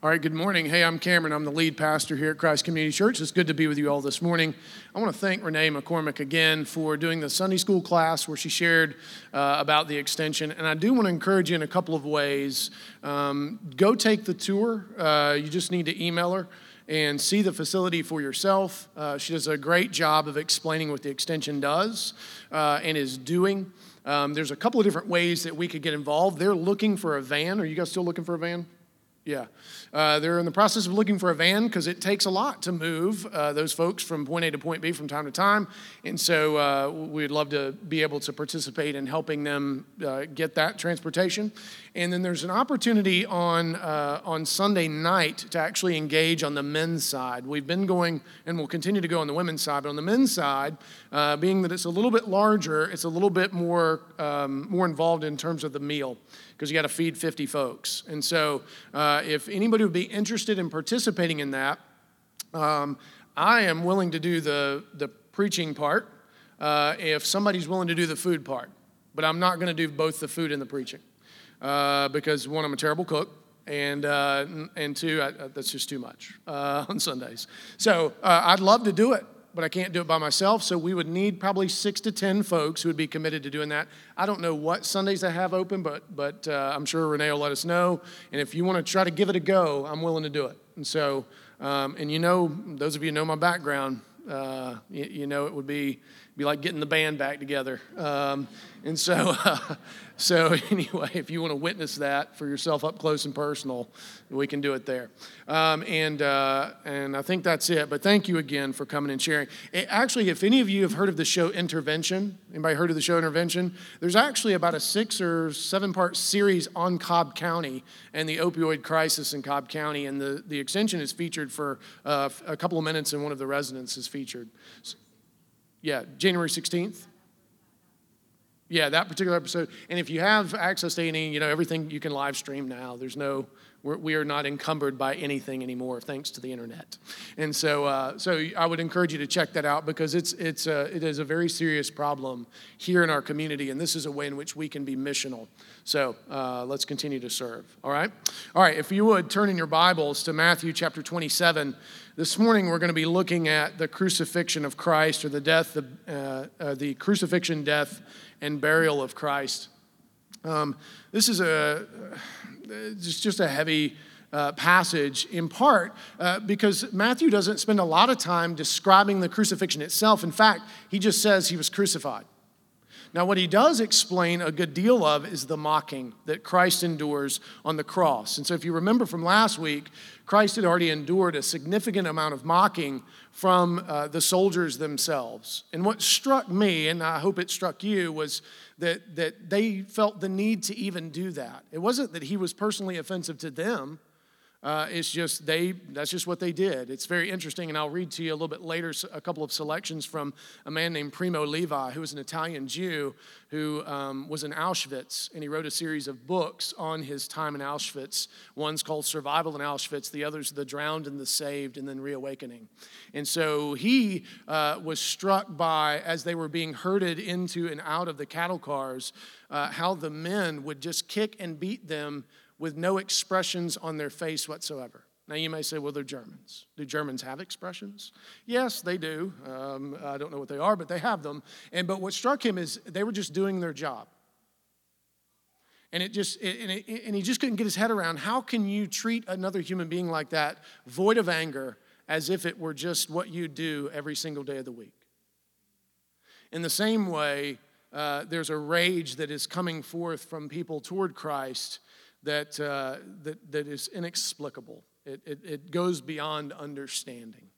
All right, good morning. Hey, I'm Cameron. I'm the lead pastor here at Christ Community Church. It's good to be with you all this morning. I want to thank Renee McCormick again for doing the Sunday school class where she shared uh, about the extension. And I do want to encourage you in a couple of ways. Um, go take the tour. Uh, you just need to email her and see the facility for yourself. Uh, she does a great job of explaining what the extension does uh, and is doing. Um, there's a couple of different ways that we could get involved. They're looking for a van. Are you guys still looking for a van? Yeah. Uh, they're in the process of looking for a van because it takes a lot to move uh, those folks from point A to point B from time to time. And so uh, we'd love to be able to participate in helping them uh, get that transportation. And then there's an opportunity on, uh, on Sunday night to actually engage on the men's side. We've been going and we'll continue to go on the women's side, but on the men's side, uh, being that it's a little bit larger, it's a little bit more, um, more involved in terms of the meal because you got to feed 50 folks. And so, uh, if anybody would be interested in participating in that, um, I am willing to do the, the preaching part uh, if somebody's willing to do the food part. But I'm not going to do both the food and the preaching uh, because one, I'm a terrible cook. And, uh, and two, I, that's just too much uh, on Sundays. So uh, I'd love to do it but I can't do it by myself. So we would need probably six to 10 folks who would be committed to doing that. I don't know what Sundays I have open, but, but uh, I'm sure Renee will let us know. And if you want to try to give it a go, I'm willing to do it. And so, um, and you know, those of you know my background, uh, you, you, know, it would be, be like getting the band back together. Um, and so, uh, so anyway, if you want to witness that for yourself up close and personal, we can do it there. Um, and uh, and I think that's it. But thank you again for coming and sharing. It, actually, if any of you have heard of the show Intervention, anybody heard of the show Intervention? There's actually about a six or seven part series on Cobb County and the opioid crisis in Cobb County, and the the extension is featured for uh, a couple of minutes, and one of the residents is featured. So, yeah, January 16th. Yeah, that particular episode. And if you have access to any, you know, everything you can live stream now. There's no, we're, we are not encumbered by anything anymore, thanks to the internet. And so, uh, so I would encourage you to check that out because it's, it's a, it is a very serious problem here in our community, and this is a way in which we can be missional. So uh, let's continue to serve. All right, all right. If you would turn in your Bibles to Matthew chapter 27. This morning we're going to be looking at the crucifixion of Christ, or the death, the, uh, uh the crucifixion, death, and burial of Christ. Um, this is a just, just a heavy uh, passage in part uh, because Matthew doesn't spend a lot of time describing the crucifixion itself. In fact, he just says he was crucified. Now, what he does explain a good deal of is the mocking that Christ endures on the cross. And so, if you remember from last week, Christ had already endured a significant amount of mocking from uh, the soldiers themselves. And what struck me, and I hope it struck you, was that, that they felt the need to even do that. It wasn't that he was personally offensive to them, uh, it's just they, that's just what they did. It's very interesting, and I'll read to you a little bit later a couple of selections from a man named Primo Levi, who was an Italian Jew who um, was in Auschwitz, and he wrote a series of books on his time in Auschwitz. One's called Survival in Auschwitz, the other's The Drowned and the Saved, and then Reawakening. And so he uh, was struck by, as they were being herded into and out of the cattle cars, uh, how the men would just kick and beat them with no expressions on their face whatsoever. Now, you may say, well, they're Germans. Do Germans have expressions? Yes, they do. Um, I don't know what they are, but they have them. And but what struck him is they were just doing their job. And it just and, it, and he just couldn't get his head around how can you treat another human being like that, void of anger, as if it were just what you do every single day of the week. In the same way, uh, there's a rage that is coming forth from people toward Christ that, uh, that, that is inexplicable. It, it, it goes beyond understanding.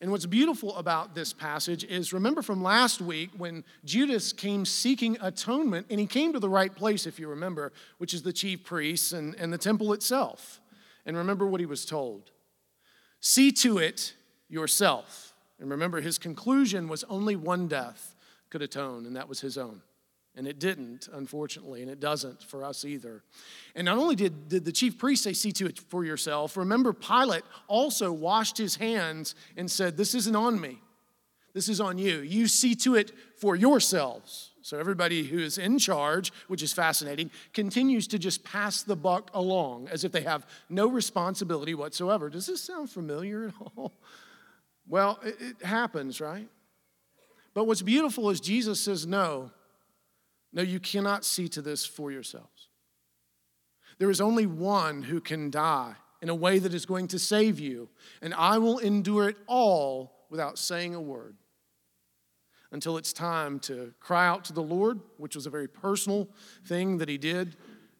And what's beautiful about this passage is remember from last week when Judas came seeking atonement, and he came to the right place, if you remember, which is the chief priests and, and the temple itself. And remember what he was told see to it yourself. And remember, his conclusion was only one death could atone, and that was his own. And it didn't, unfortunately, and it doesn't for us either. And not only did, did the chief priest say, See to it for yourself, remember, Pilate also washed his hands and said, This isn't on me. This is on you. You see to it for yourselves. So everybody who is in charge, which is fascinating, continues to just pass the buck along as if they have no responsibility whatsoever. Does this sound familiar at all? Well, it, it happens, right? But what's beautiful is Jesus says, no, no, you cannot see to this for yourselves. There is only one who can die in a way that is going to save you, and I will endure it all without saying a word until it's time to cry out to the Lord, which was a very personal thing that he did,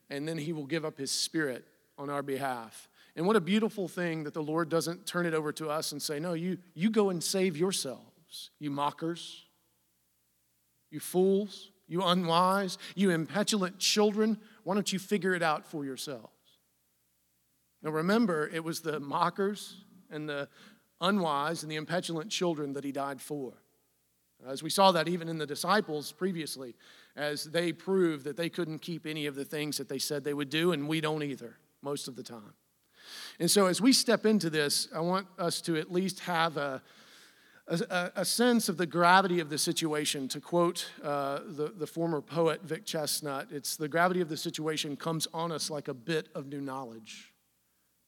and then he will give up his spirit on our behalf. And what a beautiful thing that the Lord doesn't turn it over to us and say, No, you, you go and save yourselves, you mockers, you fools, you unwise, you impetulant children. Why don't you figure it out for yourselves? Now remember, it was the mockers and the unwise and the impetulant children that he died for. As we saw that even in the disciples previously, as they proved that they couldn't keep any of the things that they said they would do, and we don't either most of the time. And so, as we step into this, I want us to at least have a, a, a sense of the gravity of the situation. To quote uh, the, the former poet Vic Chesnutt, it's the gravity of the situation comes on us like a bit of new knowledge.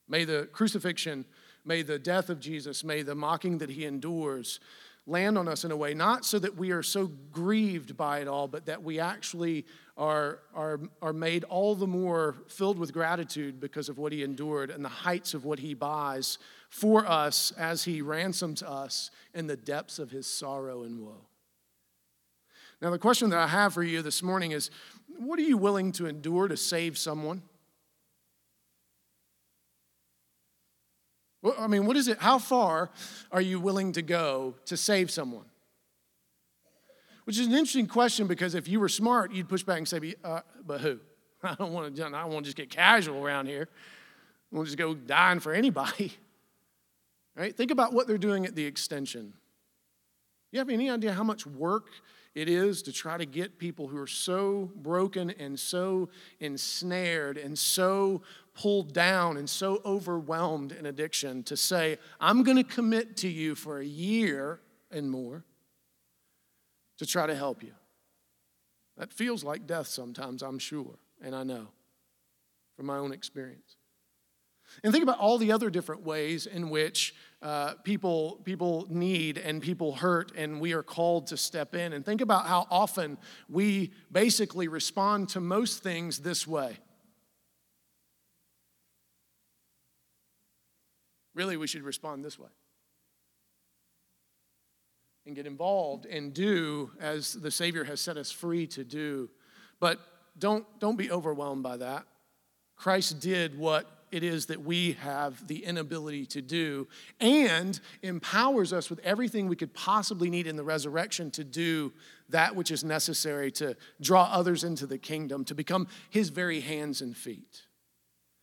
May the crucifixion, may the death of Jesus, may the mocking that he endures land on us in a way, not so that we are so grieved by it all, but that we actually are, are, are made all the more filled with gratitude because of what he endured and the heights of what he buys for us as he ransoms us in the depths of his sorrow and woe. Now, the question that I have for you this morning is what are you willing to endure to save someone? I mean, what is it? How far are you willing to go to save someone? Which is an interesting question because if you were smart, you'd push back and say, uh, "But who? I don't want to. I don't want to just get casual around here. I want to just go dying for anybody." Right? Think about what they're doing at the extension. You have any idea how much work it is to try to get people who are so broken and so ensnared and so pulled down and so overwhelmed in addiction to say, I'm going to commit to you for a year and more to try to help you. That feels like death sometimes, I'm sure, and I know from my own experience. And think about all the other different ways in which uh, people, people need and people hurt, and we are called to step in. And think about how often we basically respond to most things this way Really, we should respond this way and get involved and do as the Savior has set us free to do. But don't, don't be overwhelmed by that. Christ did what it is that we have the inability to do and empowers us with everything we could possibly need in the resurrection to do that which is necessary to draw others into the kingdom, to become his very hands and feet.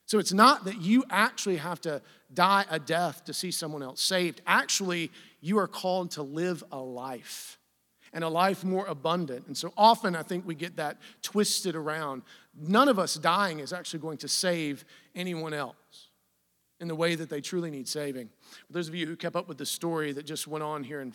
So it's not that you actually have to die a death to see someone else saved. Actually, you are called to live a life and a life more abundant. And so often I think we get that twisted around. None of us dying is actually going to save anyone else in the way that they truly need saving. For those of you who kept up with the story that just went on here in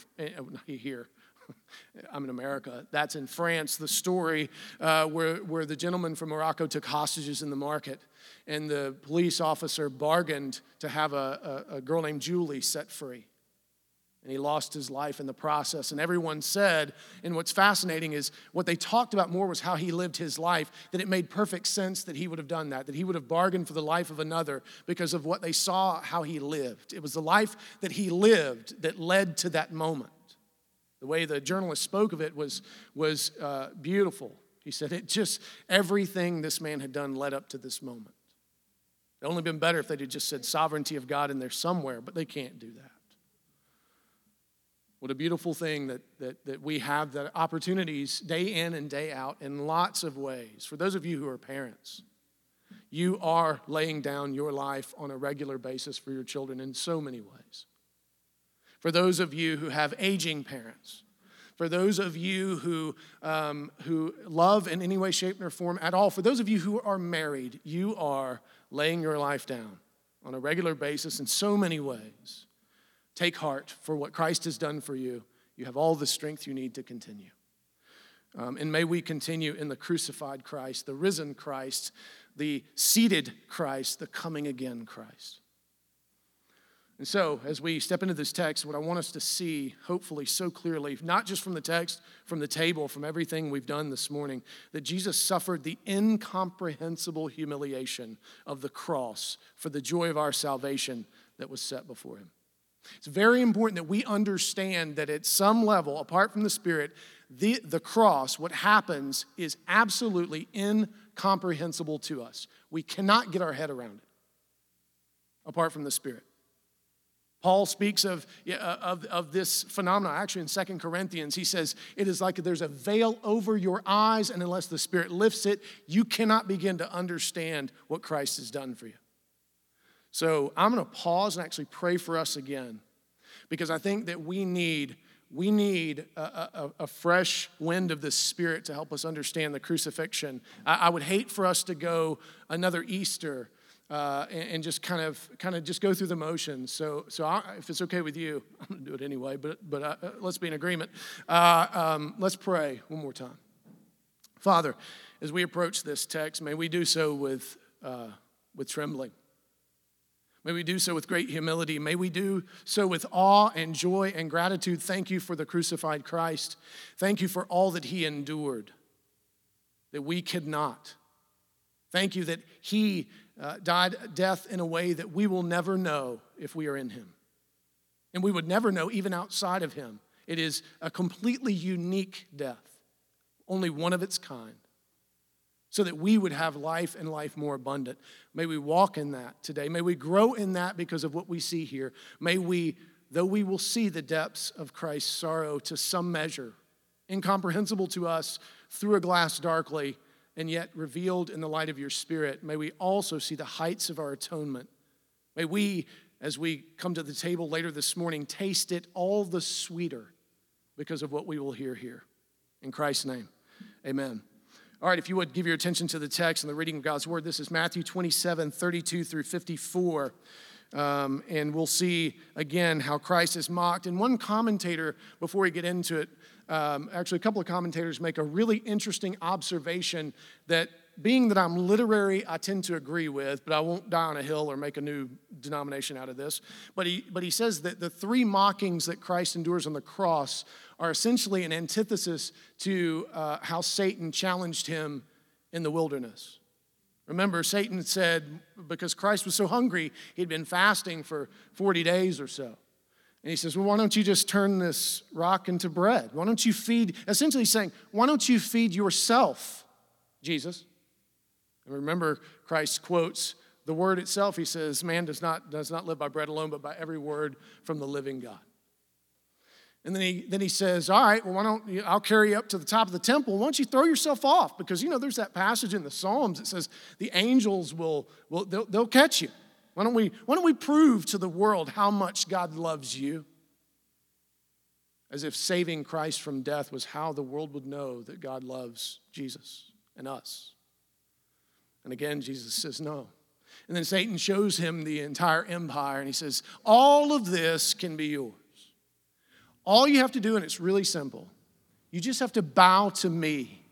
here, I'm in America. That's in France, the story uh, where, where the gentleman from Morocco took hostages in the market, and the police officer bargained to have a, a, a girl named Julie set free. And he lost his life in the process. And everyone said, and what's fascinating is what they talked about more was how he lived his life, that it made perfect sense that he would have done that, that he would have bargained for the life of another because of what they saw how he lived. It was the life that he lived that led to that moment. The way the journalist spoke of it was, was uh, beautiful. He said, it just, everything this man had done led up to this moment. It only been better if they'd just said sovereignty of God in there somewhere, but they can't do that. What a beautiful thing that, that, that we have the opportunities day in and day out in lots of ways. For those of you who are parents, you are laying down your life on a regular basis for your children in so many ways. For those of you who have aging parents, for those of you who, um, who love in any way, shape, or form at all, for those of you who are married, you are laying your life down on a regular basis in so many ways. Take heart for what Christ has done for you. You have all the strength you need to continue. Um, and may we continue in the crucified Christ, the risen Christ, the seated Christ, the coming again Christ. And so, as we step into this text, what I want us to see, hopefully, so clearly, not just from the text, from the table, from everything we've done this morning, that Jesus suffered the incomprehensible humiliation of the cross for the joy of our salvation that was set before him. It's very important that we understand that at some level, apart from the Spirit, the, the cross, what happens is absolutely incomprehensible to us. We cannot get our head around it apart from the Spirit. Paul speaks of, uh, of, of this phenomenon. Actually, in Second Corinthians, he says, It is like there's a veil over your eyes, and unless the Spirit lifts it, you cannot begin to understand what Christ has done for you. So I'm going to pause and actually pray for us again because I think that we need. We need a, a, a fresh wind of the Spirit to help us understand the crucifixion. I, I would hate for us to go another Easter uh, and, and, just kind of kind of just go through the motions. So so I, if it's okay with you, I'm to do it anyway. But but uh, let's be in agreement. Uh, um, let's pray one more time. Father, as we approach this text, may we do so with uh, with trembling. May we do so with great humility. May we do so with awe and joy and gratitude. Thank you for the crucified Christ. Thank you for all that he endured that we could not. Thank you that he uh, died death in a way that we will never know if we are in him. And we would never know even outside of him. It is a completely unique death, only one of its kind, so that we would have life and life more abundant. May we walk in that today. May we grow in that because of what we see here. May we, though we will see the depths of Christ's sorrow to some measure, incomprehensible to us through a glass darkly, and yet revealed in the light of your Spirit, may we also see the heights of our atonement. May we, as we come to the table later this morning, taste it all the sweeter because of what we will hear here. In Christ's name, amen. All right, if you would give your attention to the text and the reading of God's word, this is Matthew 27 32 through 54. Um, and we'll see again how Christ is mocked. And one commentator, before we get into it, um, actually, a couple of commentators make a really interesting observation that being that I'm literary, I tend to agree with, but I won't die on a hill or make a new denomination out of this. But he, but he says that the three mockings that Christ endures on the cross are essentially an antithesis to uh, how Satan challenged him in the wilderness. Remember, Satan said, because Christ was so hungry, he'd been fasting for 40 days or so. And he says, Well, why don't you just turn this rock into bread? Why don't you feed, essentially saying, Why don't you feed yourself, Jesus? And remember, Christ quotes the word itself. He says, Man does not, does not live by bread alone, but by every word from the living God. And then he, then he says, All right, well, why don't you, I'll carry you up to the top of the temple. Why don't you throw yourself off? Because, you know, there's that passage in the Psalms that says the angels will, will they'll, they'll catch you. Why don't, we, why don't we prove to the world how much God loves you? As if saving Christ from death was how the world would know that God loves Jesus and us. And again, Jesus says no. And then Satan shows him the entire empire and he says, All of this can be yours. All you have to do, and it's really simple, you just have to bow to me,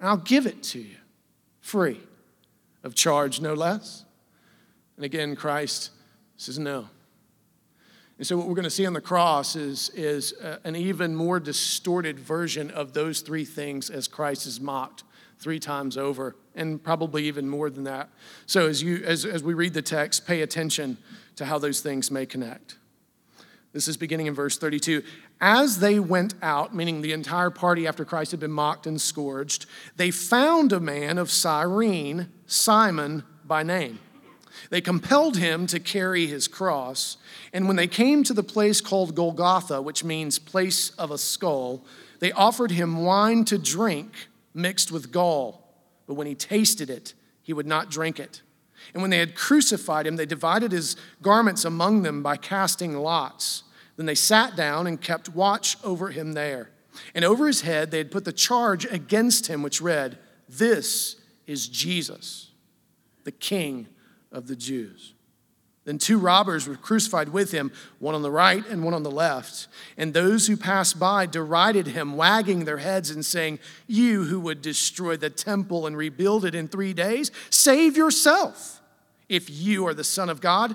and I'll give it to you free, of charge no less. And again, Christ says no. And so, what we're going to see on the cross is, is uh, an even more distorted version of those three things as Christ is mocked three times over, and probably even more than that. So, as, you, as, as we read the text, pay attention to how those things may connect. This is beginning in verse 32. As they went out, meaning the entire party after Christ had been mocked and scourged, they found a man of Cyrene, Simon by name they compelled him to carry his cross, and when they came to the place called Golgotha, which means place of a skull, they offered him wine to drink mixed with gall. But when he tasted it, he would not drink it. And when they had crucified him, they divided his garments among them by casting lots. Then they sat down and kept watch over him there. And over his head they had put the charge against him, which read, This is Jesus, the King of the Jews. Then two robbers were crucified with him, one on the right and one on the left. And those who passed by derided him, wagging their heads and saying, You who would destroy the temple and rebuild it in three days, save yourself. If you are the Son of God,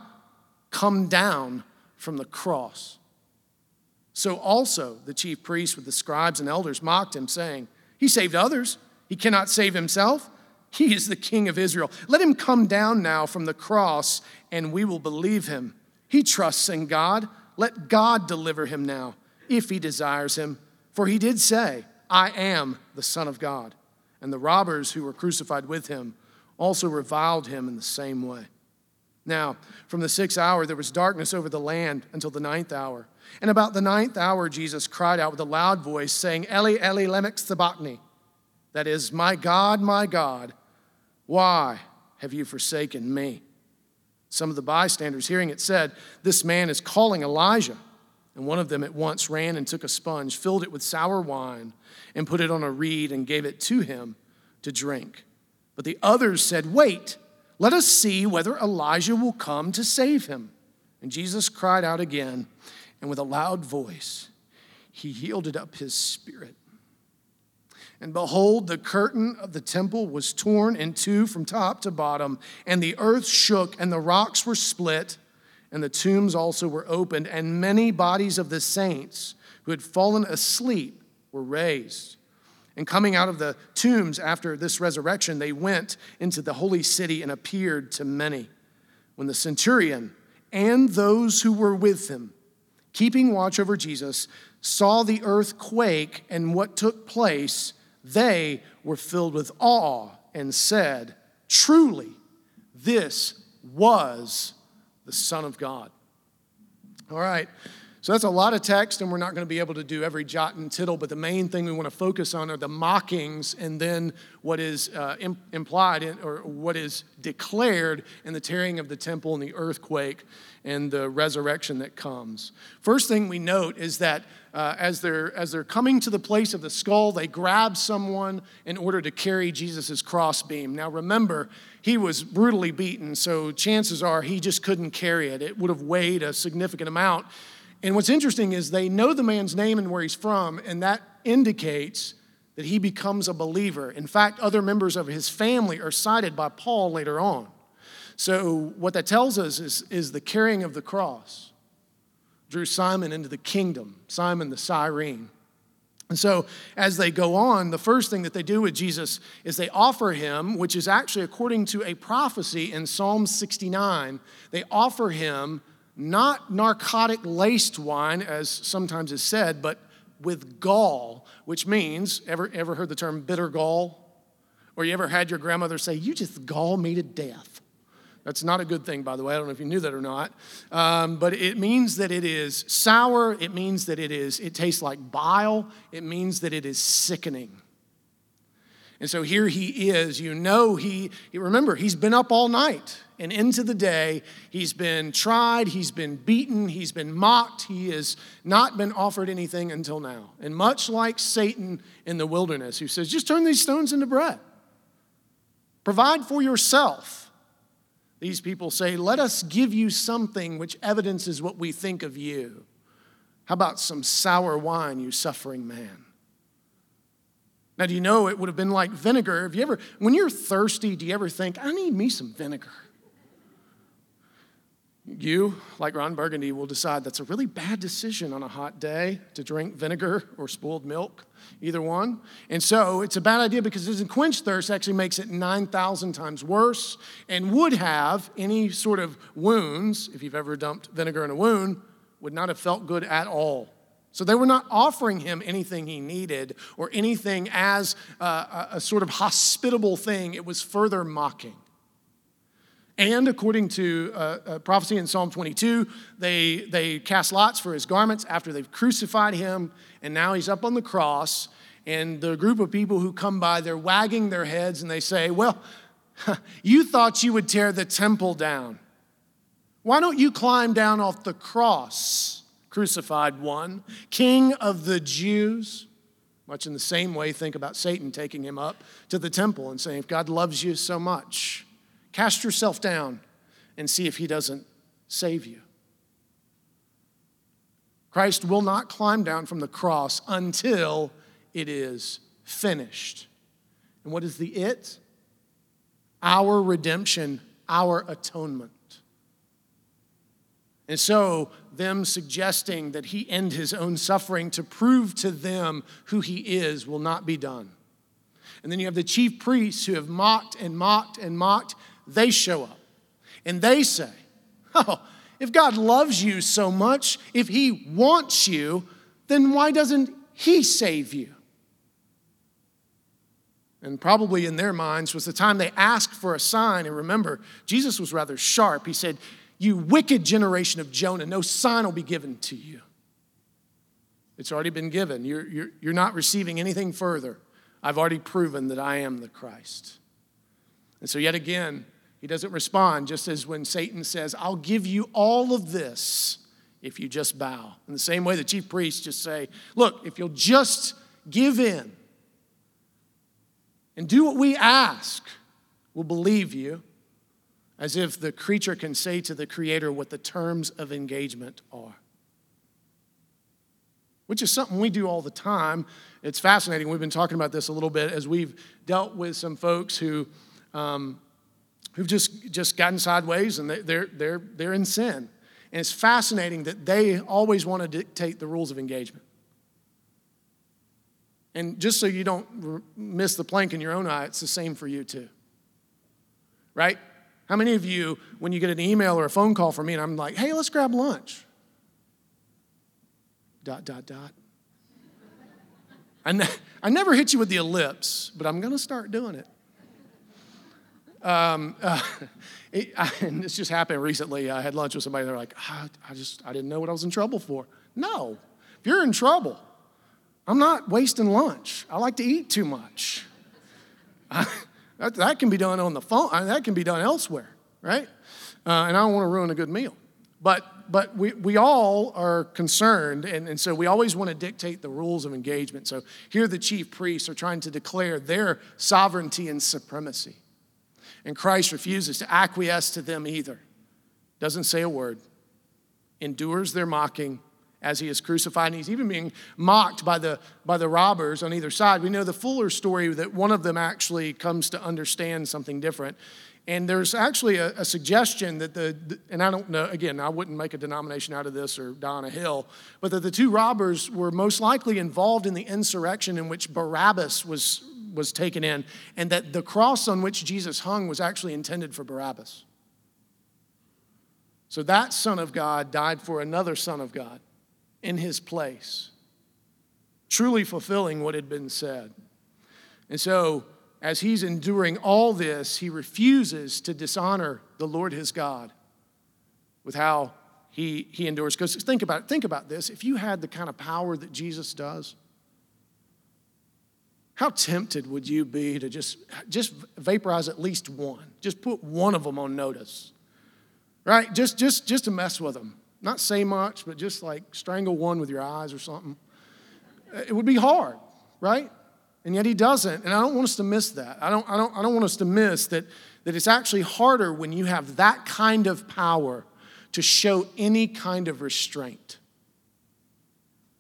come down from the cross. So also the chief priests with the scribes and elders mocked him, saying, He saved others, he cannot save himself. He is the King of Israel. Let him come down now from the cross, and we will believe him. He trusts in God. Let God deliver him now, if he desires him. For he did say, I am the Son of God. And the robbers who were crucified with him also reviled him in the same way. Now, from the sixth hour, there was darkness over the land until the ninth hour. And about the ninth hour, Jesus cried out with a loud voice, saying, Eli, Eli, lema sabachthani. That is, My God, my God, why have you forsaken me? Some of the bystanders, hearing it, said, This man is calling Elijah. And one of them at once ran and took a sponge, filled it with sour wine, and put it on a reed and gave it to him to drink. But the others said, Wait, let us see whether Elijah will come to save him. And Jesus cried out again, and with a loud voice, he yielded up his spirit. And behold, the curtain of the temple was torn in two from top to bottom, and the earth shook, and the rocks were split, and the tombs also were opened, and many bodies of the saints who had fallen asleep were raised. And coming out of the tombs after this resurrection, they went into the holy city and appeared to many. When the centurion and those who were with him, keeping watch over Jesus, saw the earth quake and what took place, they were filled with awe and said, Truly, this was the Son of God. All right. So that's a lot of text, and we're not going to be able to do every jot and tittle, but the main thing we want to focus on are the mockings and then what is uh, implied in, or what is declared in the tearing of the temple and the earthquake and the resurrection that comes. First thing we note is that uh, as, they're, as they're coming to the place of the skull, they grab someone in order to carry Jesus' crossbeam. Now remember, he was brutally beaten, so chances are he just couldn't carry it. It would have weighed a significant amount. And what's interesting is they know the man's name and where he's from, and that indicates that he becomes a believer. In fact, other members of his family are cited by Paul later on. So, what that tells us is, is the carrying of the cross drew Simon into the kingdom, Simon the Cyrene. And so, as they go on, the first thing that they do with Jesus is they offer him, which is actually according to a prophecy in Psalm 69, they offer him not narcotic laced wine, as sometimes is said, but with gall, which means, ever, ever heard the term bitter gall? Or you ever had your grandmother say, You just gall me to death? That's not a good thing, by the way. I don't know if you knew that or not. Um, but it means that it is sour. It means that it is, it tastes like bile. It means that it is sickening. And so here he is. You know, he, remember, he's been up all night and into the day. He's been tried, he's been beaten, he's been mocked, he has not been offered anything until now. And much like Satan in the wilderness, who says, just turn these stones into bread, provide for yourself. These people say, let us give you something which evidences what we think of you. How about some sour wine, you suffering man? Now, do you know it would have been like vinegar? Have you ever, when you're thirsty, do you ever think, I need me some vinegar? You, like Ron Burgundy, will decide that's a really bad decision on a hot day to drink vinegar or spoiled milk, either one. And so it's a bad idea because it doesn't quench thirst, actually makes it 9,000 times worse, and would have any sort of wounds, if you've ever dumped vinegar in a wound, would not have felt good at all. So they were not offering him anything he needed or anything as uh, a, a, sort of hospitable thing. It was further mocking. And according to uh, a prophecy in Psalm 22, they, they cast lots for his garments after they've crucified him, and now he's up on the cross. And the group of people who come by, they're wagging their heads and they say, Well, you thought you would tear the temple down. Why don't you climb down off the cross? crucified one, king of the Jews. Much in the same way, think about Satan taking him up to the temple and saying, If God loves you so much, cast yourself down and see if he doesn't save you. Christ will not climb down from the cross until it is finished. And what is the it? Our redemption, our atonement. And so, them suggesting that he end his own suffering to prove to them who he is will not be done. And then you have the chief priests who have mocked and mocked and mocked. They show up and they say, Oh, if God loves you so much, if he wants you, then why doesn't he save you? And probably in their minds was the time they asked for a sign. And remember, Jesus was rather sharp. He said, You wicked generation of Jonah, no sign will be given to you. It's already been given. You're, you're, you're not receiving anything further. I've already proven that I am the Christ. And so, yet again, he doesn't respond, just as when Satan says, I'll give you all of this if you just bow. In the same way, the chief priests just say, Look, if you'll just give in and do what we ask, we'll believe you. As if the creature can say to the creator what the terms of engagement are which is something we do all the time. It's fascinating. We've been talking about this a little bit as we've dealt with some folks who, um, who've just, just gotten sideways and they're, they're, they're in sin. And it's fascinating that they always want to dictate the rules of engagement. And just so you don't miss the plank in your own eye, it's the same for you too. Right? How many of you, when you get an email or a phone call from me and I'm like, hey, let's grab lunch? dot, dot, dot. I, ne- I never hit you with the ellipse, but I'm going to start doing it. Um, uh, it I, and this just happened recently. I had lunch with somebody. They're like, I, I just, I didn't know what I was in trouble for. No, if you're in trouble, I'm not wasting lunch. I like to eat too much. I, that, that, can be done on the phone. I, that can be done elsewhere, right? Uh, and I don't want to ruin a good meal. But, but we, we all are concerned, and, and so we always want to dictate the rules of engagement. So here the chief priests are trying to declare their sovereignty and supremacy. And Christ refuses to acquiesce to them either. Doesn't say a word, endures their mocking as he is crucified. And he's even being mocked by the, by the robbers on either side. We know the fuller story that one of them actually comes to understand something different. And there's actually a, a suggestion that the, and I don't know, again, I wouldn't make a denomination out of this or die on a hill, but that the two robbers were most likely involved in the insurrection in which Barabbas was, was taken in, and that the cross on which Jesus hung was actually intended for Barabbas. So that Son of God died for another Son of God in his place, truly fulfilling what had been said. And so, as he's enduring all this, he refuses to dishonor the Lord his God with how he, he endures. Because think about it, think about this. If you had the kind of power that Jesus does, how tempted would you be to just, just vaporize at least one? Just put one of them on notice. Right? Just, just, just to mess with them. Not say much, but just like strangle one with your eyes or something. It would be hard, right? And yet he doesn't. And I don't want us to miss that. I don't, I don't, I don't want us to miss that, that it's actually harder when you have that kind of power to show any kind of restraint,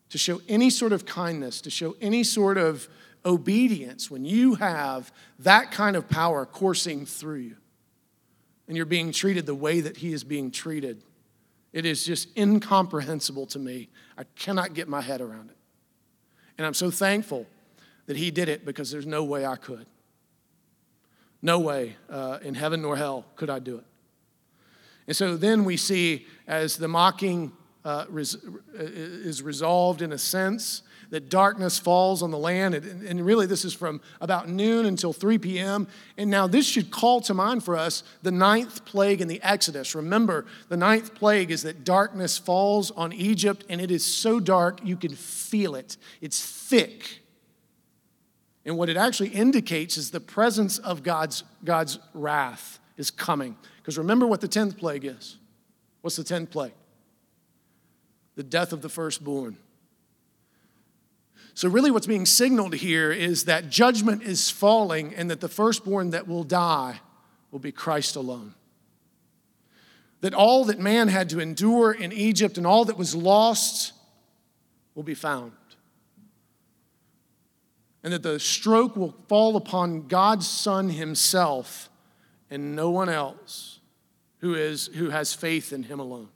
to show any sort of kindness, to show any sort of obedience when you have that kind of power coursing through you and you're being treated the way that he is being treated. It is just incomprehensible to me. I cannot get my head around it. And I'm so thankful that he did it because there's no way I could. No way uh, in heaven nor hell could I do it. And so then we see as the mocking uh, res- is resolved in a sense, that darkness falls on the land. And, really, this is from about noon until 3 p.m. And now, this should call to mind for us the ninth plague in the Exodus. Remember, the ninth plague is that darkness falls on Egypt, and it is so dark you can feel it. It's thick. And what it actually indicates is the presence of God's, God's wrath is coming. Because remember what the 10th plague is. What's the 10th plague? The death of the firstborn. So, really, what's being signaled here is that judgment is falling and that the firstborn that will die will be Christ alone. that all that man had to endure in Egypt and all that was lost will be found. And that the stroke will fall upon God's Son Himself and no one else who, is, who has faith in Him alone.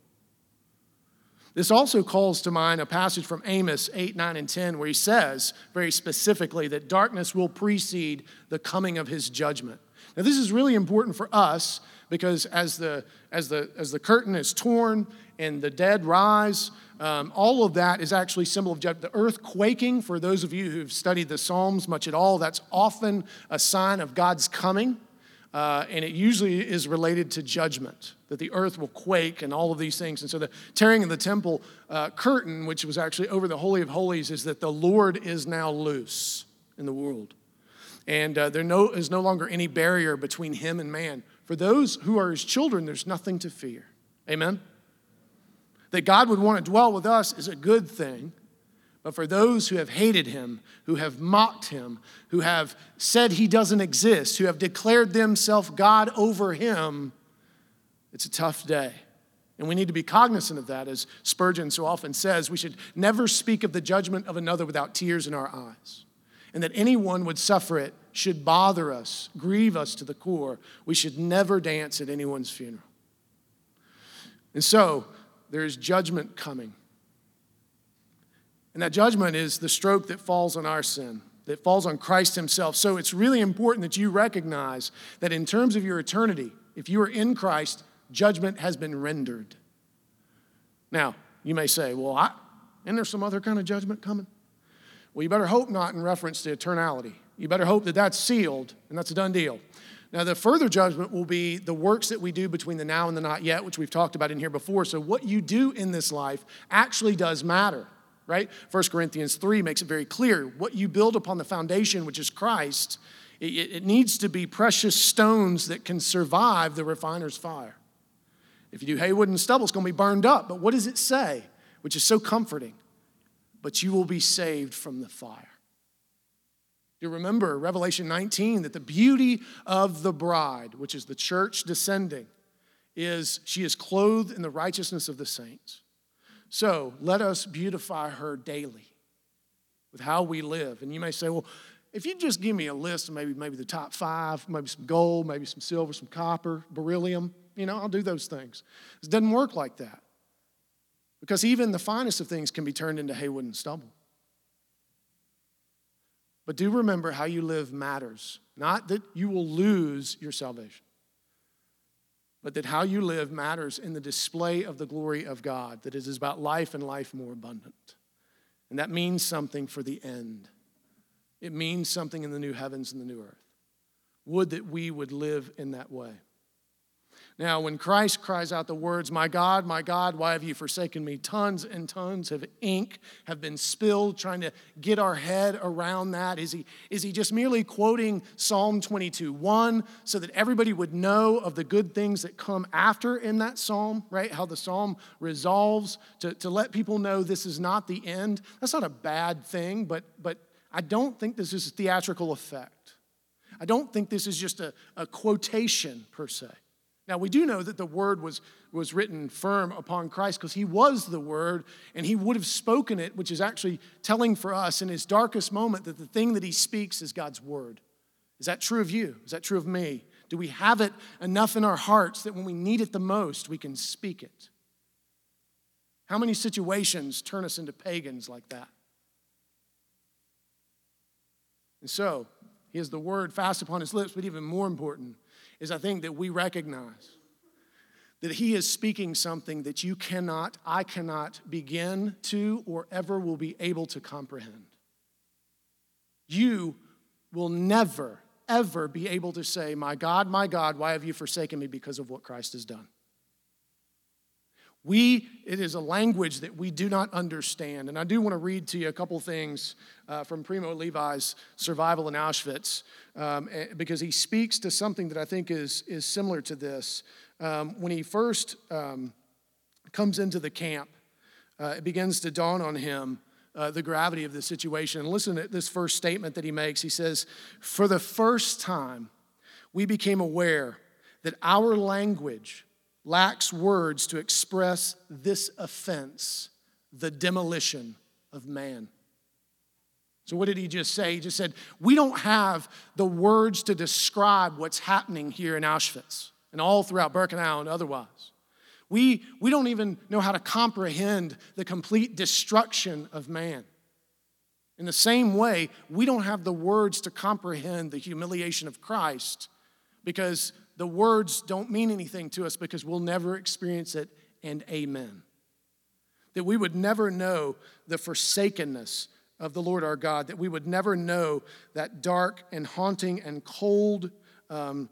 This also calls to mind a passage from Amos 8, 9, and 10, where he says very specifically that darkness will precede the coming of his judgment. Now, this is really important for us because as the, as the, as the curtain is torn and the dead rise, um, all of that is actually symbol of judgment. The earth quaking, for those of you who've studied the Psalms much at all, that's often a sign of God's coming. Uh, and it usually is related to judgment, that the earth will quake and all of these things. And so the tearing of the temple uh, curtain, which was actually over the Holy of Holies, is that the Lord is now loose in the world. And uh, there no, is no longer any barrier between him and man. For those who are his children, there's nothing to fear. Amen? That God would want to dwell with us is a good thing. But for those who have hated him, who have mocked him, who have said he doesn't exist, who have declared themselves God over him, it's a tough day. And we need to be cognizant of that, as Spurgeon so often says. We should never speak of the judgment of another without tears in our eyes. And that anyone would suffer it should bother us, grieve us to the core. We should never dance at anyone's funeral. And so, there is judgment coming. And that judgment is the stroke that falls on our sin, that falls on Christ Himself. So it's really important that you recognize that in terms of your eternity, if you are in Christ, judgment has been rendered. Now, you may say, well, isn't there some other kind of judgment coming? Well, you better hope not in reference to eternality. You better hope that that's sealed and that's a done deal. Now, the further judgment will be the works that we do between the now and the not yet, which we've talked about in here before. So, what you do in this life actually does matter right? 1 Corinthians 3 makes it very clear. What you build upon the foundation, which is Christ, it, it needs to be precious stones that can survive the refiner's fire. If you do haywood and stubble, it's going to be burned up. But what does it say? Which is so comforting. But you will be saved from the fire. You remember Revelation 19 that the beauty of the bride, which is the church descending, is she is clothed in the righteousness of the saints. So let us beautify her daily with how we live. And you may say, well, if you just give me a list of maybe, maybe the top five, maybe some gold, maybe some silver, some copper, beryllium, you know, I'll do those things. It doesn't work like that. Because even the finest of things can be turned into haywood and stubble. But do remember how you live matters, not that you will lose your salvation but that how you live matters in the display of the glory of God, that it is about life and life more abundant. And that means something for the end. It means something in the new heavens and the new earth. Would that we would live in that way. Now, when Christ cries out the words, My God, my God, why have you forsaken me? Tons and tons of ink have been spilled trying to get our head around that. Is he, is he just merely quoting Psalm 22 1 so that everybody would know of the good things that come after in that psalm, right? How the psalm resolves to, to let people know this is not the end. That's not a bad thing, but, but I don't think this is a theatrical effect. I don't think this is just a, a quotation per se. Now, we do know that the word was, was written firm upon Christ because he was the word and he would have spoken it, which is actually telling for us in his darkest moment that the thing that he speaks is God's word. Is that true of you? Is that true of me? Do we have it enough in our hearts that when we need it the most, we can speak it? How many situations turn us into pagans like that? And so, he has the word fast upon his lips, but even more important, is I think that we recognize that He is speaking something that you cannot, I cannot begin to or ever will be able to comprehend. You will never, ever be able to say, My God, my God, why have you forsaken me because of what Christ has done? We, it is a language that we do not understand. And I do want to read to you a couple things uh, from Primo Levi's Survival in Auschwitz, um, eh, because he speaks to something that I think is, is similar to this. Um, when he first um, comes into the camp, uh, it begins to dawn on him uh, the gravity of the situation. And listen to this first statement that he makes. He says, For the first time, we became aware that our language lacks words to express this offense, the demolition of man. So, what did he just say? He just said, We don't have the words to describe what's happening here in Auschwitz and all throughout Birkenau and otherwise. We, we don't even know how to comprehend the complete destruction of man. In the same way, we don't have the words to comprehend the humiliation of Christ because the words don't mean anything to us because we'll never experience it, and amen. That we would never know the forsakenness of the Lord our God, that we would never know that dark and haunting and cold um,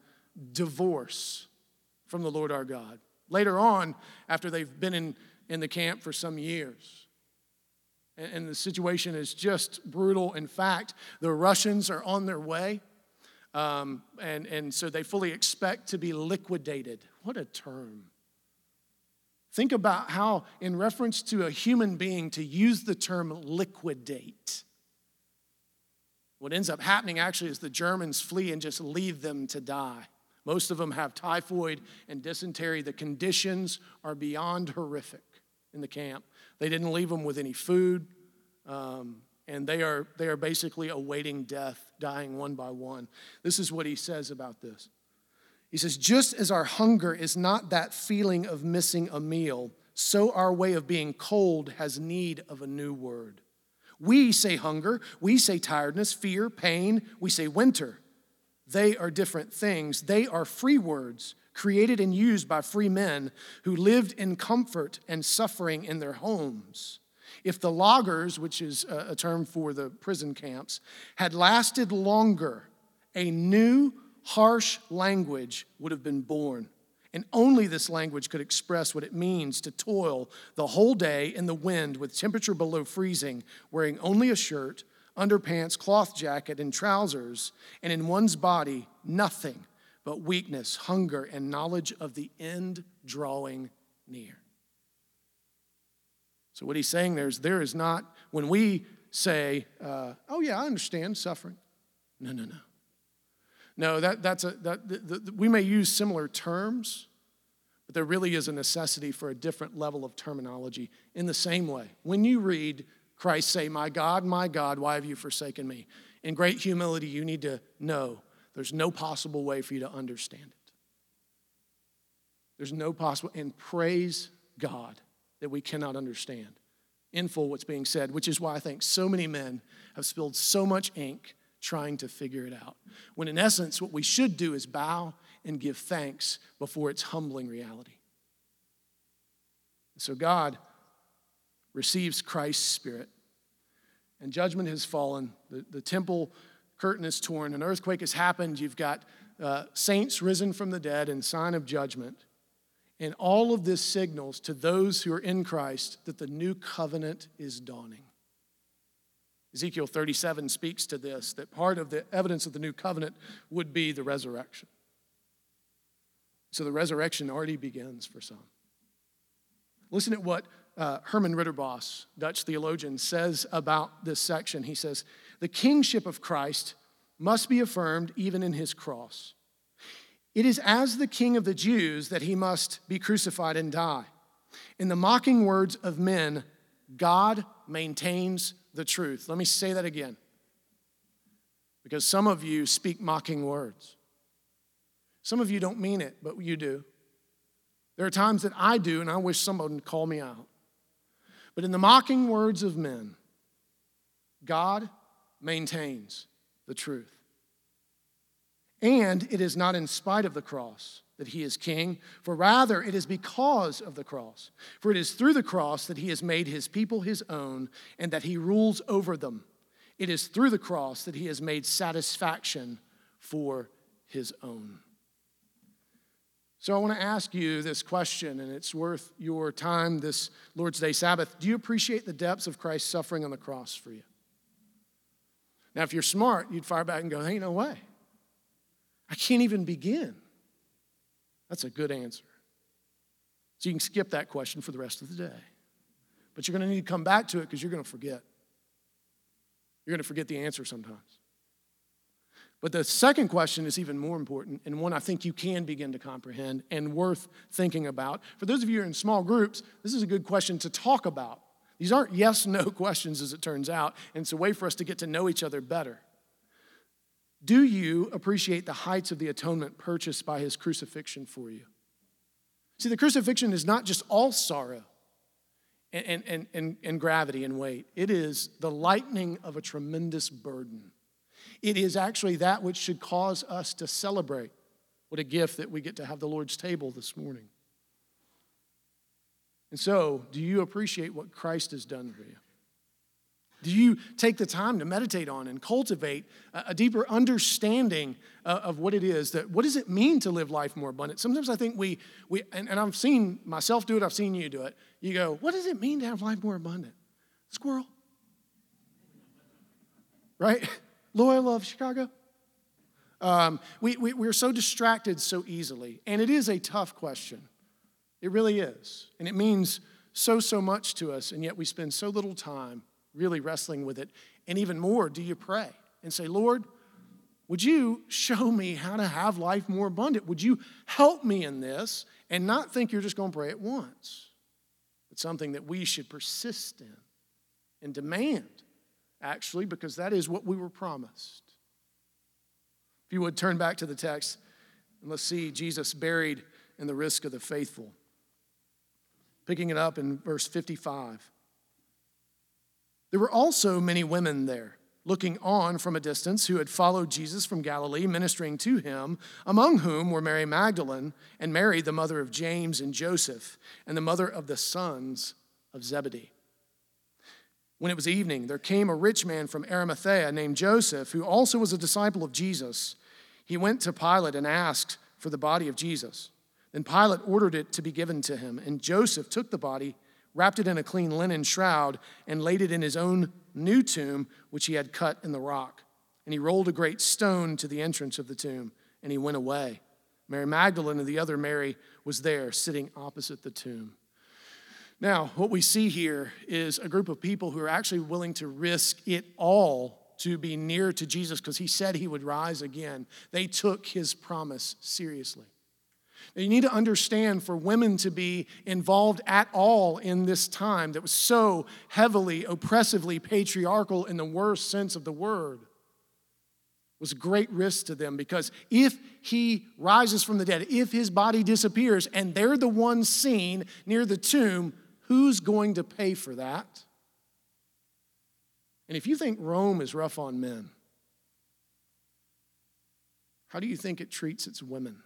divorce from the Lord our God. Later on, after they've been in, in the camp for some years, and, and the situation is just brutal. In fact, the Russians are on their way. Um, and, and so they fully expect to be liquidated. What a term. Think about how, in reference to a human being, to use the term liquidate. What ends up happening actually is the Germans flee and just leave them to die. Most of them have typhoid and dysentery. The conditions are beyond horrific in the camp. They didn't leave them with any food, um, and they are, they are basically awaiting death, dying one by one. This is what he says about this. He says, Just as our hunger is not that feeling of missing a meal, so our way of being cold has need of a new word. We say hunger, we say tiredness, fear, pain, we say winter. They are different things. They are free words created and used by free men who lived in comfort and suffering in their homes. If the Lagers, which is a term for the prison camps, had lasted longer, a new, harsh language would have been born. And only this language could express what it means to toil the whole day in the wind with temperature below freezing, wearing only a shirt, underpants, cloth jacket, and trousers, and in one's body, nothing but weakness, hunger, and knowledge of the end drawing near. So, what he's saying there is there is not, when we say, uh, oh, yeah, I understand suffering. No, no, no. No, that, that's a, that, the, the, we may use similar terms, but there really is a necessity for a different level of terminology in the same way. When you read Christ say, My God, my God, why have you forsaken me? In great humility, you need to know there's no possible way for you to understand it. There's no possible, and praise God that we cannot understand in full what's being said, which is why I think so many men have spilled so much ink trying to figure it out. When in essence, what we should do is bow and give thanks before its humbling reality. So God receives Christ's Spirit, and judgment has fallen. The, the temple curtain is torn, an earthquake has happened. You've got uh, saints risen from the dead in sign of judgment. And all of this signals to those who are in Christ that the new covenant is dawning. Ezekiel 37 speaks to this that part of the evidence of the new covenant would be the resurrection. So the resurrection already begins for some. Listen at what uh, Herman Ridderbos, Dutch theologian, says about this section. He says, The kingship of Christ must be affirmed even in his cross. It is as the king of the Jews that he must be crucified and die. In the mocking words of men, God maintains the truth. Let me say that again. Because some of you speak mocking words. Some of you don't mean it, but you do. There are times that I do, and I wish someone would call me out. But in the mocking words of men, God maintains the truth. And it is not in spite of the cross that he is king, for rather it is because of the cross. For it is through the cross that he has made his people his own and that he rules over them. It is through the cross that he has made satisfaction for his own. So I want to ask you this question, and it's worth your time this Lord's Day Sabbath. Do you appreciate the depths of Christ's suffering on the cross for you? Now, if you're smart, you'd fire back and go, Ain't no way. I can't even begin. That's a good answer. So you can skip that question for the rest of the day. But you're going to need to come back to it because you're going to forget. You're going to forget the answer sometimes. But the second question is even more important, and one I think you can begin to comprehend and worth thinking about. For those of you who are in small groups, this is a good question to talk about. These aren't yes no questions, as it turns out, and it's a way for us to get to know each other better. Do you appreciate the heights of the atonement purchased by his crucifixion for you? See, the crucifixion is not just all sorrow and, and, and, and gravity and weight, it is the lightening of a tremendous burden. It is actually that which should cause us to celebrate. What a gift that we get to have the Lord's table this morning. And so, do you appreciate what Christ has done for you? Do you take the time to meditate on and cultivate a deeper understanding of what it is that what does it mean to live life more abundant? Sometimes I think we, we and, and I've seen myself do it, I've seen you do it. You go, what does it mean to have life more abundant? Squirrel. Right? Loyola of Chicago? Um, we, we, we're so distracted so easily, and it is a tough question. It really is. And it means so, so much to us, and yet we spend so little time really wrestling with it. And even more, do you pray and say, Lord, would you show me how to have life more abundant? Would you help me in this and not think you're just going to pray it once, but something that we should persist in and demand actually, because that is what we were promised. If you would turn back to the text and let's see Jesus buried in the risk of the faithful. Picking it up in verse 55. There were also many women there, looking on from a distance, who had followed Jesus from Galilee, ministering to him, among whom were Mary Magdalene and Mary, the mother of James and Joseph, and the mother of the sons of Zebedee. When it was evening, there came a rich man from Arimathea named Joseph, who also was a disciple of Jesus. He went to Pilate and asked for the body of Jesus. Then Pilate ordered it to be given to him, and Joseph took the body, wrapped it in a clean linen shroud, and laid it in his own new tomb, which he had cut in the rock. And he rolled a great stone to the entrance of the tomb, and he went away. Mary Magdalene and the other Mary was there, sitting opposite the tomb. Now, what we see here is a group of people who are actually willing to risk it all to be near to Jesus because he said he would rise again. They took his promise seriously. You need to understand for women to be involved at all in this time that was so heavily, oppressively patriarchal in the worst sense of the word was a great risk to them because if he rises from the dead, if his body disappears and they're the ones seen near the tomb, Who's going to pay for that? And if you think Rome is rough on men, how do you think it treats its women,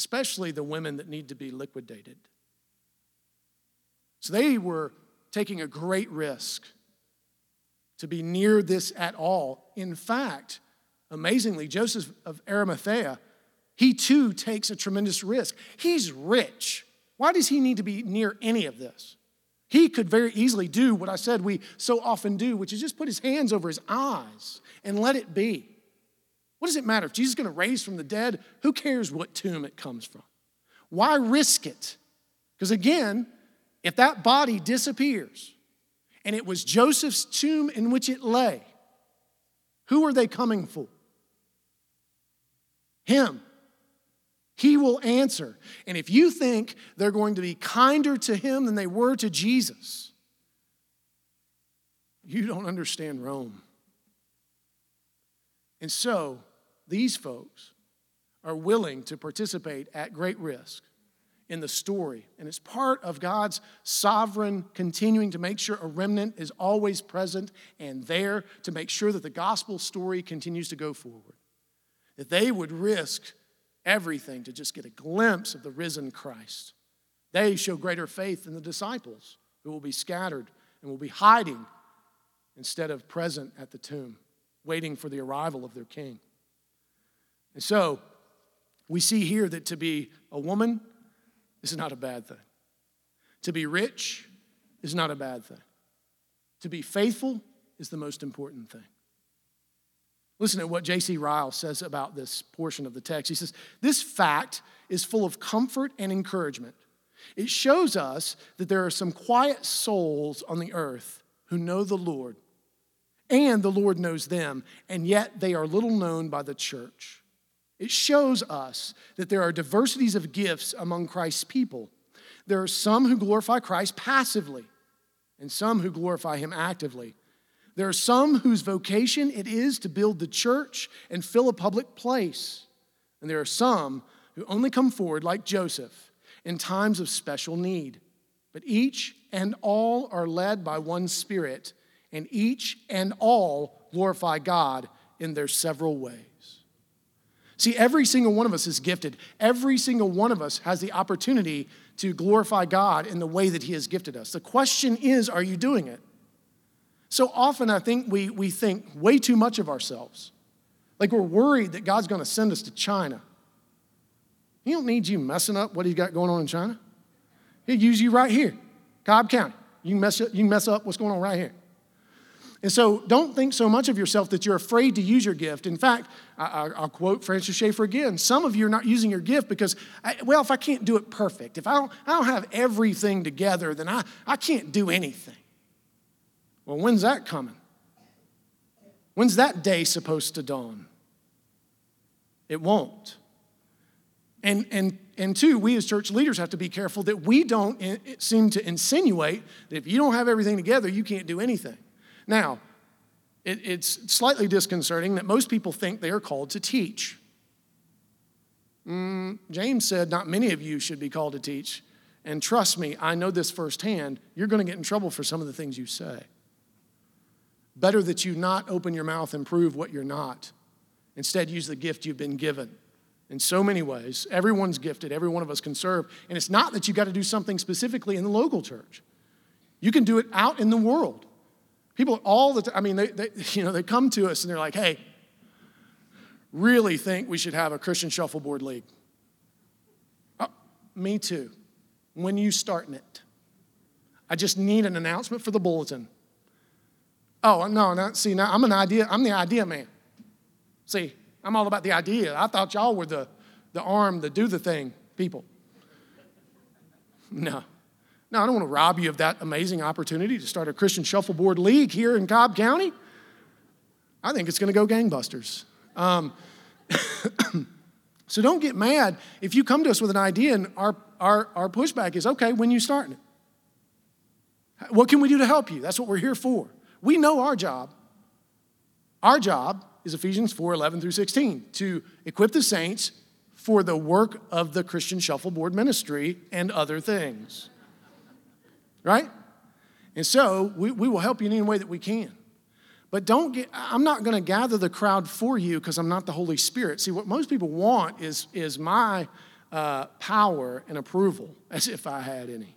especially the women that need to be liquidated? So they were taking a great risk to be near this at all. In fact, amazingly, Joseph of Arimathea, he too takes a tremendous risk. He's rich. Why does he need to be near any of this? He could very easily do what I said we so often do, which is just put his hands over his eyes and let it be. What does it matter? If Jesus is going to raise from the dead, who cares what tomb it comes from? Why risk it? Because again, if that body disappears and it was Joseph's tomb in which it lay, who are they coming for? Him. He will answer. And if you think they're going to be kinder to him than they were to Jesus, you don't understand Rome. And so, these folks are willing to participate at great risk in the story. And it's part of God's sovereign continuing to make sure a remnant is always present and there to make sure that the gospel story continues to go forward. That they would risk everything to just get a glimpse of the risen Christ. They show greater faith than the disciples who will be scattered and will be hiding instead of present at the tomb, waiting for the arrival of their king. And so, we see here that to be a woman is not a bad thing. To be rich is not a bad thing. To be faithful is the most important thing. Listen to what J.C. Ryle says about this portion of the text. He says, This fact is full of comfort and encouragement. It shows us that there are some quiet souls on the earth who know the Lord and the Lord knows them, and yet they are little known by the church. It shows us that there are diversities of gifts among Christ's people. There are some who glorify Christ passively, and some who glorify him actively. There are some whose vocation it is to build the church and fill a public place. And there are some who only come forward, like Joseph, in times of special need. But each and all are led by one Spirit and each and all glorify God in their several ways. See, every single one of us is gifted. Every single one of us has the opportunity to glorify God in the way that He has gifted us. The question is, are you doing it? So often, I think we, we think way too much of ourselves. Like we're worried that God's going to send us to China. He don't need you messing up what He's got going on in China. He'll use you right here, Cobb County. You mess, you can mess up what's going on right here. And so don't think so much of yourself that you're afraid to use your gift. In fact, I, will quote Francis Schaeffer again. Some of you are not using your gift because, I, well, if I can't do it perfect, if I don't, I don't have everything together, then I, I can't do anything. Well, when's that coming? When's that day supposed to dawn? It won't. And, and, and two, we as church leaders have to be careful that we don't seem to insinuate that if you don't have everything together, you can't do anything. Now, it, it's slightly disconcerting that most people think they are called to teach. Mm, James said, Not many of you should be called to teach. And trust me, I know this firsthand. You're going to get in trouble for some of the things you say. Better that you not open your mouth and prove what you're not. Instead, use the gift you've been given. In so many ways, everyone's gifted, every one of us can serve. And it's not that you've got to do something specifically in the local church, you can do it out in the world. People all the time, I mean, they, they, you know, they come to us and they're like, hey, really think we should have a Christian shuffleboard league. Oh, me too. When you starting it? I just need an announcement for the bulletin. Oh, uh, no, no, see, now I'm an idea, I'm the idea man. See, I'm all about the idea. I thought y'all were the, the arm, the do the thing people. No. Now, I don't want to rob you of that amazing opportunity to start a Christian shuffleboard league here in Cobb County. I think it's going to go gangbusters. Um, so don't get mad if you come to us with an idea and our, our, our pushback is okay, when you starting it? What can we do to help you? That's what we're here for. We know our job. Our job is Ephesians 4 11 through 16 to equip the saints for the work of the Christian shuffleboard ministry and other things right? And so we, we will help you in any way that we can. But don't get, I'm not going to gather the crowd for you because I'm not the Holy Spirit. See, what most people want is, is my uh, power and approval, as if I had any.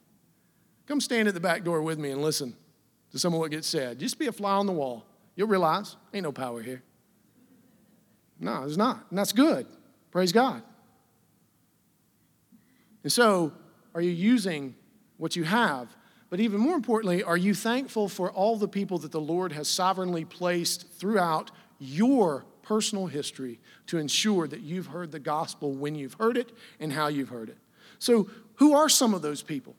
Come stand at the back door with me and listen to some of what gets said. Just be a fly on the wall. You'll realize ain't no power here. No, there's not. And that's good. Praise God. And so, are you using what you have but even more importantly, are you thankful for all the people that the Lord has sovereignly placed throughout your personal history to ensure that you've heard the gospel when you've heard it and how you've heard it? So, who are some of those people?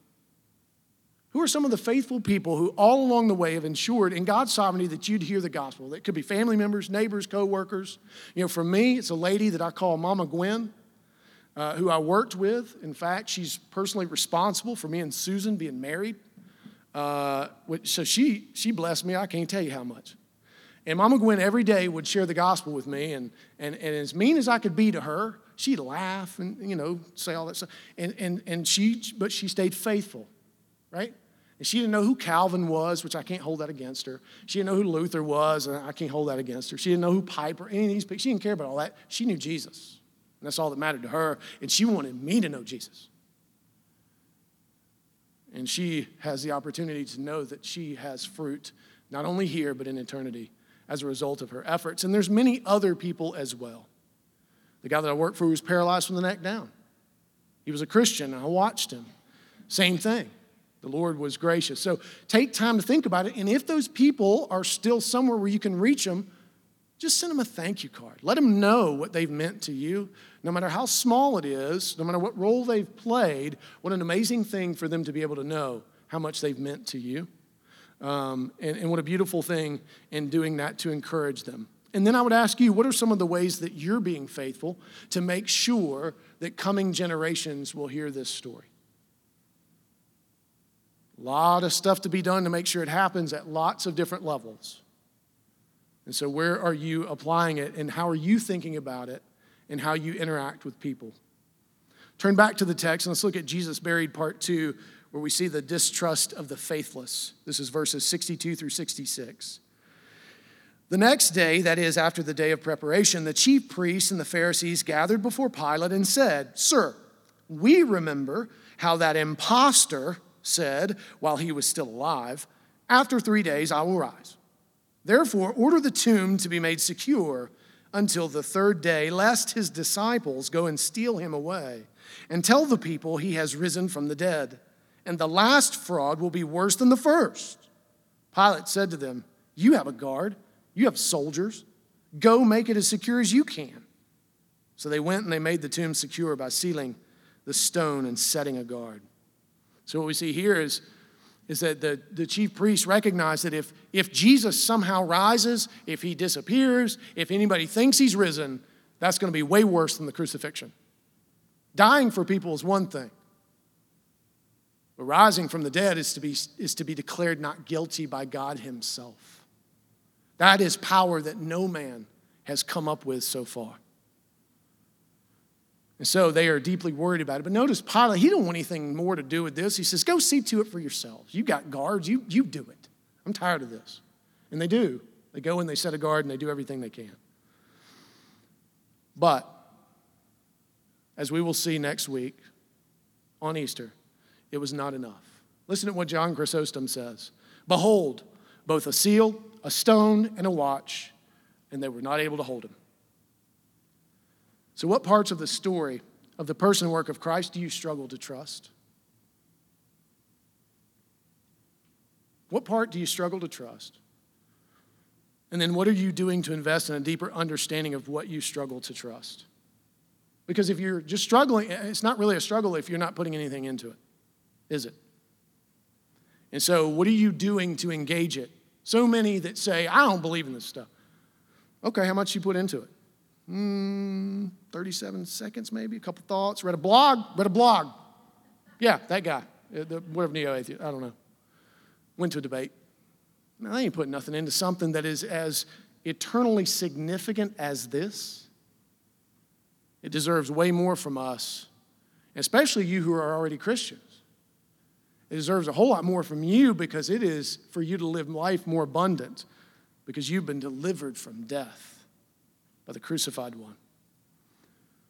Who are some of the faithful people who all along the way have ensured in God's sovereignty that you'd hear the gospel? That could be family members, neighbors, co-workers. You know, for me, it's a lady that I call Mama Gwen, uh, who I worked with. In fact, she's personally responsible for me and Susan being married. Uh, so she, she blessed me. I can't tell you how much. And Mama Gwen every day would share the gospel with me. And, and, and as mean as I could be to her, she'd laugh and, you know, say all that stuff. And, and, and she, but she stayed faithful, right? And she didn't know who Calvin was, which I can't hold that against her. She didn't know who Luther was, and I can't hold that against her. She didn't know who Piper, any of these people. She didn't care about all that. She knew Jesus. And that's all that mattered to her. And she wanted me to know Jesus. And she has the opportunity to know that she has fruit, not only here, but in eternity as a result of her efforts. And there's many other people as well. The guy that I worked for was paralyzed from the neck down. He was a Christian, and I watched him. Same thing. The Lord was gracious. So take time to think about it. And if those people are still somewhere where you can reach them, just send them a thank you card. Let them know what they've meant to you, no matter how small it is, no matter what role they've played. What an amazing thing for them to be able to know how much they've meant to you. Um, and, and what a beautiful thing in doing that to encourage them. And then I would ask you, what are some of the ways that you're being faithful to make sure that coming generations will hear this story? A lot of stuff to be done to make sure it happens at lots of different levels. And so, where are you applying it, and how are you thinking about it, and how you interact with people? Turn back to the text and let's look at Jesus buried part two, where we see the distrust of the faithless. This is verses 62 through 66. The next day, that is, after the day of preparation, the chief priests and the Pharisees gathered before Pilate and said, Sir, we remember how that impostor said while he was still alive, After three days I will rise. Therefore, order the tomb to be made secure until the third day, lest his disciples go and steal him away, and tell the people he has risen from the dead. And the last fraud will be worse than the first. Pilate said to them, You have a guard you have soldiers. Go make it as secure as you can. So they went and they made the tomb secure by sealing the stone and setting a guard. So what we see here is, is that the, the chief priests recognize that if, if Jesus somehow rises, if he disappears, if anybody thinks he's risen, that's going to be way worse than the crucifixion. Dying for people is one thing. But rising from the dead is to be, is to be declared not guilty by God Himself. That is power that no man has come up with so far. And so they are deeply worried about it. But notice Pilate, he don't want anything more to do with this. He says, Go see to it for yourselves. You got guards, you, you do it. I'm tired of this. And they do. They go and they set a guard and they do everything they can. But, as we will see next week on Easter, it was not enough. Listen to what John Chrysostom says Behold, both a seal a stone, and a watch, and they were not able to hold him. So, what parts of the story of the person and work of Christ do you struggle to trust? What part do you struggle to trust? And then, what are you doing to invest in a deeper understanding of what you struggle to trust? Because if you're just struggling, eh, it's not really a struggle if you're not putting anything into it, is it? And so, what are you doing to engage it? So many that say, I don't believe in this stuff. Okay, how much you put into it? Mm, 37 seconds, maybe, a couple thoughts. Read a blog, read a blog. Yeah, that guy, uh, the, whatever neo atheist, I don't know. Went to a debate. Now, they ain't putting nothing into something that is as eternally significant as this. It deserves way more from us, especially you who are already Christians. It deserves a whole lot more from you because it is for you to live life more abundant because you've been delivered from death by the crucified one.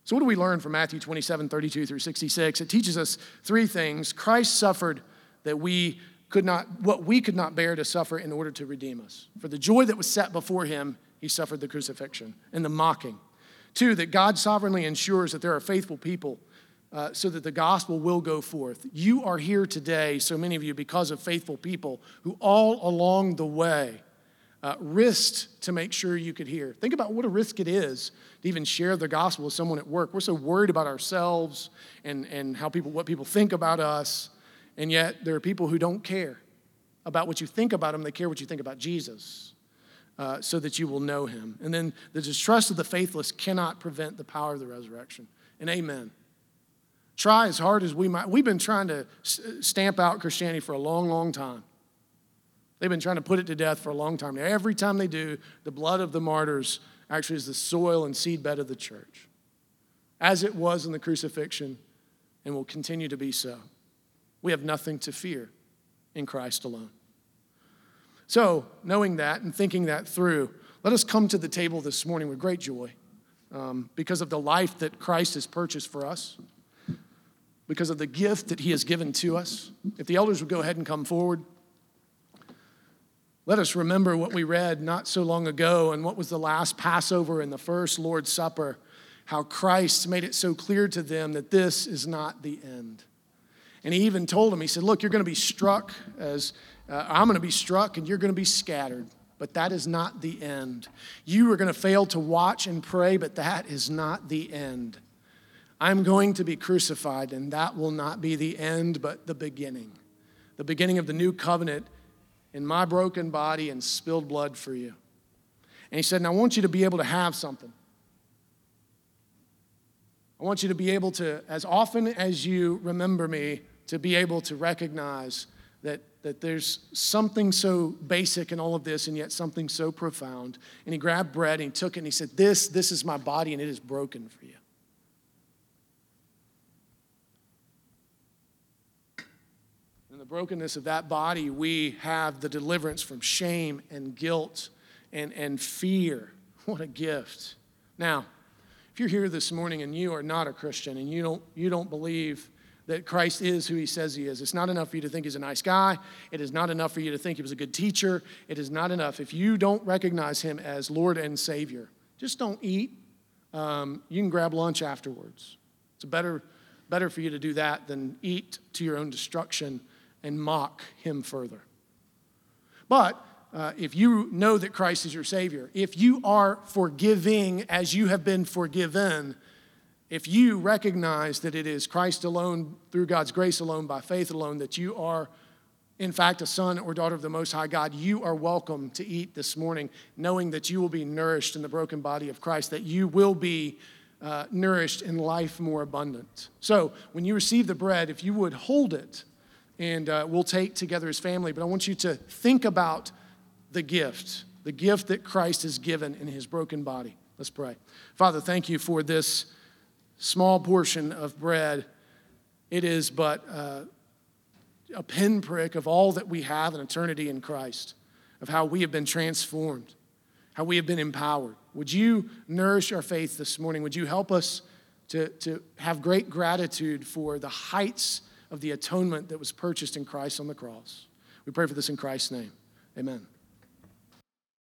So, what do we learn from Matthew 27 32 through 66? It teaches us three things. Christ suffered that we could not, what we could not bear to suffer in order to redeem us. For the joy that was set before him, he suffered the crucifixion and the mocking. Two, that God sovereignly ensures that there are faithful people uh, so that the gospel will go forth. You are here today, so many of you, because of faithful people who all along the way uh, risked to make sure you could hear. Think about what a risk it is to even share the gospel with someone at work. We're so worried about ourselves and, and how people, what people think about us, and yet there are people who don't care about what you think about them, they care what you think about Jesus. Uh, so that you will know him. And then the distrust of the faithless cannot prevent the power of the resurrection. And amen try as hard as we might. We've been trying to stamp out Christianity for a long, long time. They've been trying to put it to death for a long time. Now, every time they do, the blood of the martyrs actually is the soil and seedbed of the church, as it was in the crucifixion and will continue to be so. We have nothing to fear in Christ alone. So, knowing that and thinking that through, let us come to the table this morning with great joy um, because of the life that Christ has purchased for us because of the gift that He has given to us. If the elders would go ahead and come forward. Let us remember what we read not so long ago and what was the last Passover and the first Lord's Supper, how Christ made it so clear to them that this is not the end. And he even told them, he said, Look, you're going to be struck as uh, I'm going to be struck and you're going to be scattered, but that is not the end. You are going to fail to watch and pray, but that is not the end. I'm going to be crucified, and that will not be the end, but the beginning. The beginning of the new covenant in my broken body and spilled blood for you. And he said, And I want you to be able to have something. I want you to be able to, as often as you remember me, to be able to recognize that, that there's something so basic in all of this and yet something so profound. And he grabbed bread and he took it and he said, This, this is my body and it is broken for you. In the brokenness of that body, we have the deliverance from shame and guilt and, and fear. What a gift. Now, if you're here this morning and you are not a Christian and you don't, you don't believe that Christ is who he says he is. It's not enough for you to think he's a nice guy. It is not enough for you to think he was a good teacher. It is not enough. If you don't recognize him as Lord and Savior, just don't eat. Um, you can grab lunch afterwards. It's better, better for you to do that than eat to your own destruction and mock him further. But uh, if you know that Christ is your Savior, if you are forgiving as you have been forgiven, if you recognize that it is Christ alone, through God's grace alone, by faith alone, that you are, in fact, a son or daughter of the Most High God, you are welcome to eat this morning, knowing that you will be nourished in the broken body of Christ, that you will be uh, nourished in life more abundant. So, when you receive the bread, if you would hold it, and uh, we'll take together as family, but I want you to think about the gift, the gift that Christ has given in his broken body. Let's pray. Father, thank you for this small portion of bread, it is but uh, a pinprick of all that we have in eternity in Christ, of how we have been transformed, how we have been empowered. Would you nourish our faith this morning? Would you help us to, to have great gratitude for the heights of the atonement that was purchased in Christ on the cross? We pray for this in Christ's name. Amen.